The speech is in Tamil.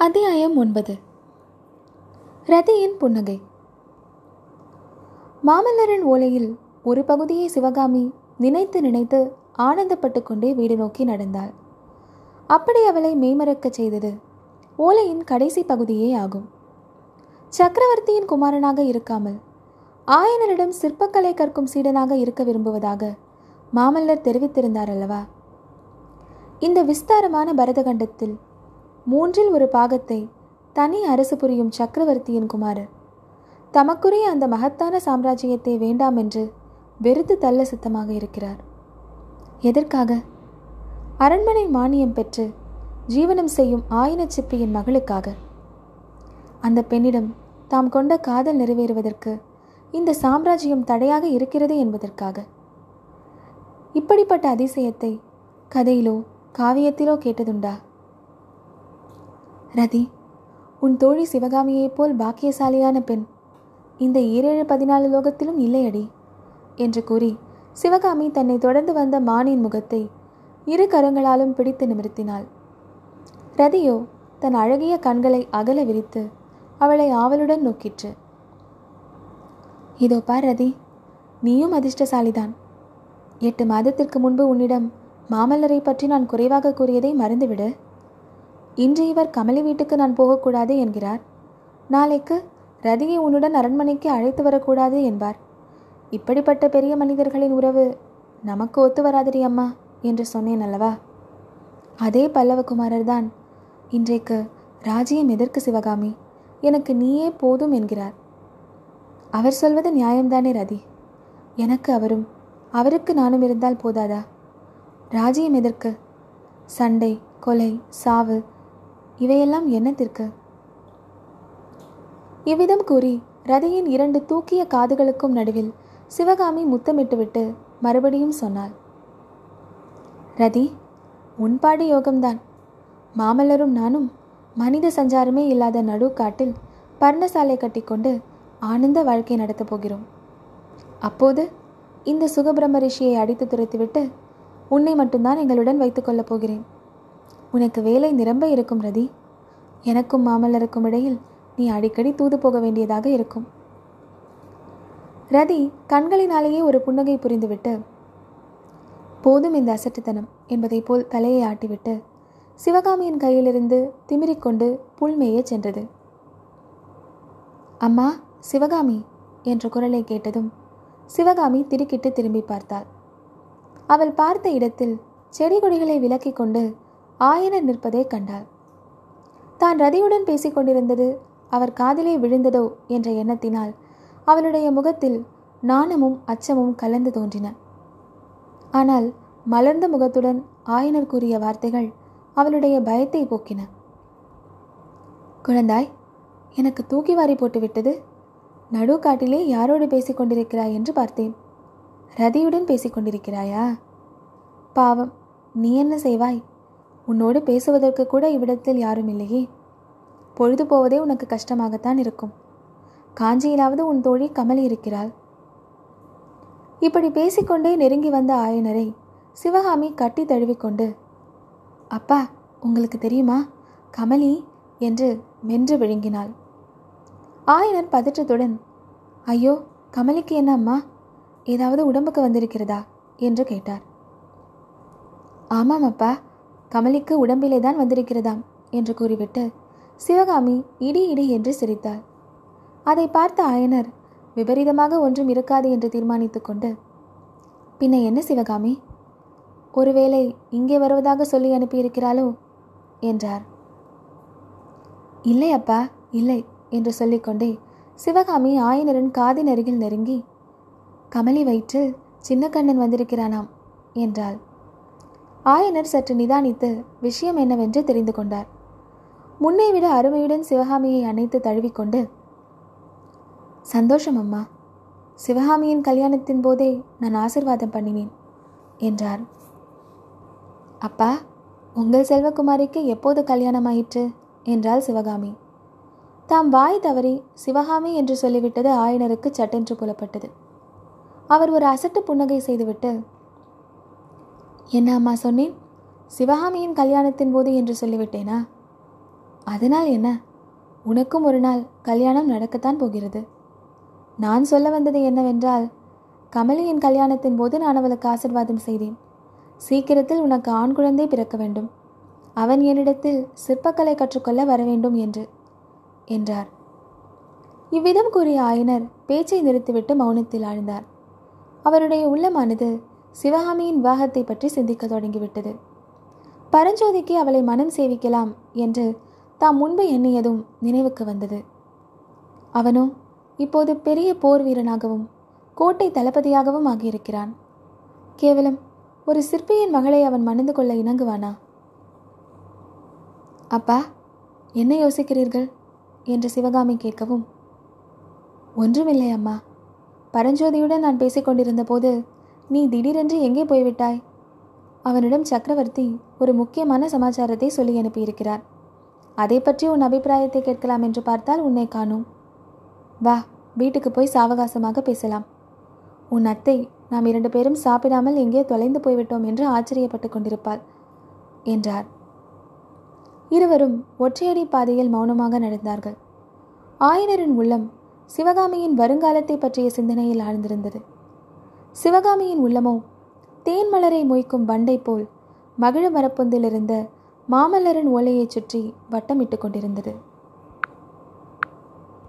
அத்தியாயம் ஒன்பது. ரதியின் புன்னகை. மாமல்லரின் ஓலையில் ஒரு பகுதியை சிவகாமி நினைத்து நினைத்து ஆனந்தப்பட்டு கொண்டே வீடு நோக்கி நடந்தாள். அப்படி அவளை மெய்மறக்கச் செய்தது ஓலையின் கடைசி பகுதியே ஆகும். சக்கரவர்த்தியின் குமாரனாக இருக்காமல் ஆயனரிடம் சிற்பக்கலை கற்கும் சீடனாக இருக்க விரும்புவதாக மாமல்லர் தெரிவித்திருந்தார் அல்லவா? இந்த விஸ்தாரமான பரதகண்டத்தில் மூன்றில் ஒரு பாகத்தை தனி அரசு புரியும் சக்கரவர்த்தியின் குமாரர். தமக்குரிய அந்த மகத்தான சாம்ராஜ்யத்தை வேண்டாம் என்று வெறுத்து தள்ள சித்தமாக இருக்கிறார். எதற்காக? அரண்மனை மானியம் பெற்று ஜீவனம் செய்யும் ஆயின சிப்பியின் மகளுக்காக. அந்த பெண்ணிடம் தாம் கொண்ட காதல் நிறைவேறுவதற்கு இந்த சாம்ராஜ்யம் தடையாக இருக்கிறது என்பதற்காக. இப்படிப்பட்ட அதிசயத்தை கதையிலோ காவியத்திலோ கேட்டதுண்டா? ரதி உன் தோழி சிவகாமியைப் போல் பாக்கியசாலியான பெண். இந்த ஈரேழு பதினாலு லோகத்திலும் இல்லையடி என்று கூறி சிவகாமி தன்னை தொடர்ந்து வந்த மானின் முகத்தை இரு கரங்களாலும் பிடித்து நிமிர்த்தினாள். ரதியோ தன் அழகிய கண்களை அகல விரித்து அவளை ஆவலுடன் நோக்கிற்று. இதோ பார் ரதி நீயும் அதிர்ஷ்டசாலிதான். எட்டு மாதத்திற்கு முன்பு உன்னிடம் மாமல்லரை பற்றி நான் குறைவாக கூறியதை மறந்துவிடு. இன்று இவர் கமலி வீட்டுக்கு நான் போகக்கூடாது என்கிறார். நாளைக்கு ரதியை உன்னுடன் அரண்மனைக்கு அழைத்து வரக்கூடாது என்பார். இப்படிப்பட்ட பெரிய மனிதர்களின் உறவு நமக்கு ஒத்து வராதிரி அம்மா என்று சொன்னேன் அல்லவா? அதே பல்லவகுமாரர் தான் இன்றைக்கு ராஜ்யம் எதற்கு சிவகாமி? எனக்கு நீயே போதும் என்கிறார். அவர் சொல்வது நியாயம்தானே ரதி? எனக்கு அவரும் அவருக்கு நானும் இருந்தால் போதாதா? ராஜ்யம் எதற்கு? சண்டை கொலை சாவு இவையெல்லாம் என்னத்திற்கு? இவ்விதம் கூறி ரதியின் இரண்டு தூக்கிய காதுகளுக்கும் நடுவில் சிவகாமி முத்தமிட்டுவிட்டு மறுபடியும் சொன்னாள். ரதி உன்பாடு யோகம்தான். மாமல்லரும் நானும் மனித சஞ்சாரமே இல்லாத நடுக்காட்டில் பர்ணசாலை கட்டிக்கொண்டு ஆனந்த வாழ்க்கை நடத்தப் போகிறோம். அப்போது இந்த சுகபிரம ரிஷியை அடித்து துரைத்துவிட்டு உன்னை மட்டும்தான் எங்களுடன் வைத்துக்கொள்ளப் போகிறேன். உனக்கு வேலை நிரம்ப இருக்கும் ரதி. எனக்கும் மாமல்லருக்கும் இடையில் நீ அடிக்கடி தூது போக வேண்டியதாக இருக்கும். ரதி கண்களினாலேயே ஒரு புன்னகை புரிந்துவிட்டு போதும் இந்த அசட்டுத்தனம் என்பதை போல் தலையை ஆட்டிவிட்டு சிவகாமியின் கையிலிருந்து திமிரிக்கொண்டு புல்மேய சென்றது. அம்மா சிவகாமி என்ற குரலை கேட்டதும் சிவகாமி திடுக்கிட்டு திரும்பி பார்த்தாள். அவள் பார்த்த இடத்தில் செடி கொடிகளை விலக்கிக் கொண்டு ஆயனர் நிற்பதை கண்டாள். தான் ரதியுடன் பேசிக் கொண்டிருந்தது அவர் காதிலே விழுந்ததோ என்ற எண்ணத்தினால் அவளுடைய முகத்தில் நாணமும் அச்சமும் கலந்து தோன்றின. ஆனால் மலர்ந்த முகத்துடன் ஆயனர் கூறிய வார்த்தைகள் அவளுடைய பயத்தை போக்கின. குழந்தாய் எனக்கு தூக்கி வாரி போட்டுவிட்டது நடுக்காட்டிலே யாரோடு பேசிக் கொண்டிருக்கிறாய் என்று பார்த்தேன். ரதியுடன் பேசிக் கொண்டிருக்கிறாயா? பாவம் நீ என்ன செய்வாய்? உன்னோடு பேசுவதற்கு கூட இவ்விடத்தில் யாரும் இல்லையே. பொழுது போவதே உனக்கு கஷ்டமாகத்தான் இருக்கும். காஞ்சியிலாவது உன் தோழி கமலி இருக்கிறாள். இப்படி பேசிக்கொண்டே நெருங்கி வந்த ஆயனரை சிவகாமி கட்டி தழுவிக்கொண்டு அப்பா உங்களுக்கு தெரியுமா? கமலி என்று மென்று விழுங்கினாள். ஆயனர் பதற்றத்துடன் ஐயோ கமலிக்கு என்ன அம்மா? ஏதாவது உடம்புக்கு வந்திருக்கிறதா? என்று கேட்டார். ஆமாம் அப்பா. கமலிக்கு உடம்பிலே தான் வந்திருக்கிறதாம் என்று கூறிவிட்டு சிவகாமி இடி இடி என்று சிரித்தாள். அதை பார்த்த ஆயனர் விபரீதமாக ஒன்றும் இருக்காது என்று தீர்மானித்து கொண்டு பின்ன என்ன சிவகாமி? ஒருவேளை இங்கே வருவதாக சொல்லி அனுப்பியிருக்கிறாளோ? என்றார். இல்லை அப்பா இல்லை என்று சொல்லிக்கொண்டே சிவகாமி ஆயனரின் காதின் அருகில் நெருங்கி கமலி வயிற்று சின்ன கண்ணன் வந்திருக்கிறானாம் என்றாள். ஆயனர் சற்று நிதானித்து விஷயம் என்னவென்று தெரிந்து கொண்டார். முன்னை விட அருமையுடன் சிவகாமியை அணைத்து தழுவிக்கொண்டு சந்தோஷம் அம்மா. சிவகாமியின் கல்யாணத்தின் போதே நான் ஆசிர்வாதம் பண்ணினேன் என்றார். அப்பா உங்கள் செல்வகுமாரிக்கு எப்போது கல்யாணமாயிற்று? என்றாள் சிவகாமி. தாம் வாய் தவறி சிவகாமி என்று சொல்லிவிட்டது ஆயனருக்கு சட்டென்று புலப்பட்டது. அவர் ஒரு அசட்டு புன்னகை செய்துவிட்டு என்ன அம்மா சொன்னேன்? சிவகாமியின் கல்யாணத்தின் போது என்று சொல்லிவிட்டேனா? அதனால் என்ன? உனக்கும் ஒரு நாள் கல்யாணம் நடக்கத்தான் போகிறது. நான் சொல்ல வந்தது என்னவென்றால் கமலியின் கல்யாணத்தின் போது நான் அவளுக்கு ஆசிர்வாதம் செய்தேன். சீக்கிரத்தில் உனக்கு ஆண் குழந்தை பிறக்க வேண்டும். அவன் என்னிடத்தில் சிற்பக்கலை கற்றுக்கொள்ள வர வேண்டும் என்று என்றார். இவ்விதம் கூறிய ஆயனர் பேச்சை நிறுத்திவிட்டு மௌனத்தில் ஆழ்ந்தார். அவருடைய உள்ளமானது சிவகாமியின் விவாகத்தை பற்றி சிந்திக்க தொடங்கிவிட்டது. பரஞ்சோதிக்கு அவளை மனம் சேவிக்கலாம் என்று தாம் முன்பு எண்ணியதும் நினைவுக்கு வந்தது. அவனோ இப்போது பெரிய போர் வீரனாகவும் கோட்டை தளபதியாகவும் ஆகியிருக்கிறான். கேவலம் ஒரு சிற்பியின் மகளை அவன் மணந்து கொள்ள இணங்குவானா? அப்பா என்ன யோசிக்கிறீர்கள்? என்று சிவகாமி கேட்கவும் ஒன்றுமில்லை அம்மா. பரஞ்சோதியுடன் நான் பேசிக்கொண்டிருந்த போது நீ திடீரென்று எங்கே போய்விட்டாய்? அவனிடம் சக்கரவர்த்தி ஒரு முக்கியமான சமாச்சாரத்தை சொல்லி அனுப்பியிருக்கிறார். அதை பற்றி உன் அபிப்பிராயத்தை கேட்கலாம் என்று பார்த்தால் உன்னை காணும். வா வீட்டுக்கு போய் சாவகாசமாக பேசலாம். உன் அத்தை நாம் இரண்டு பேரும் சாப்பிடாமல் எங்கே தொலைந்து போய்விட்டோம் என்று ஆச்சரியப்பட்டு கொண்டிருப்பாள் என்றார். இருவரும் ஒற்றையடி பாதையில் மௌனமாக நடந்தார்கள். ஆயனரின் உள்ளம் சிவகாமியின் வருங்காலத்தை பற்றிய சிந்தனையில் ஆழ்ந்திருந்தது. சிவகாமியின் உள்ளமோ? தேன் மலரை மொய்க்கும் வண்டை போல் மகிழ மரப்பொந்திலிருந்த மாமல்லரின் ஓலையைச் சுற்றி வட்டமிட்டு கொண்டிருந்தது.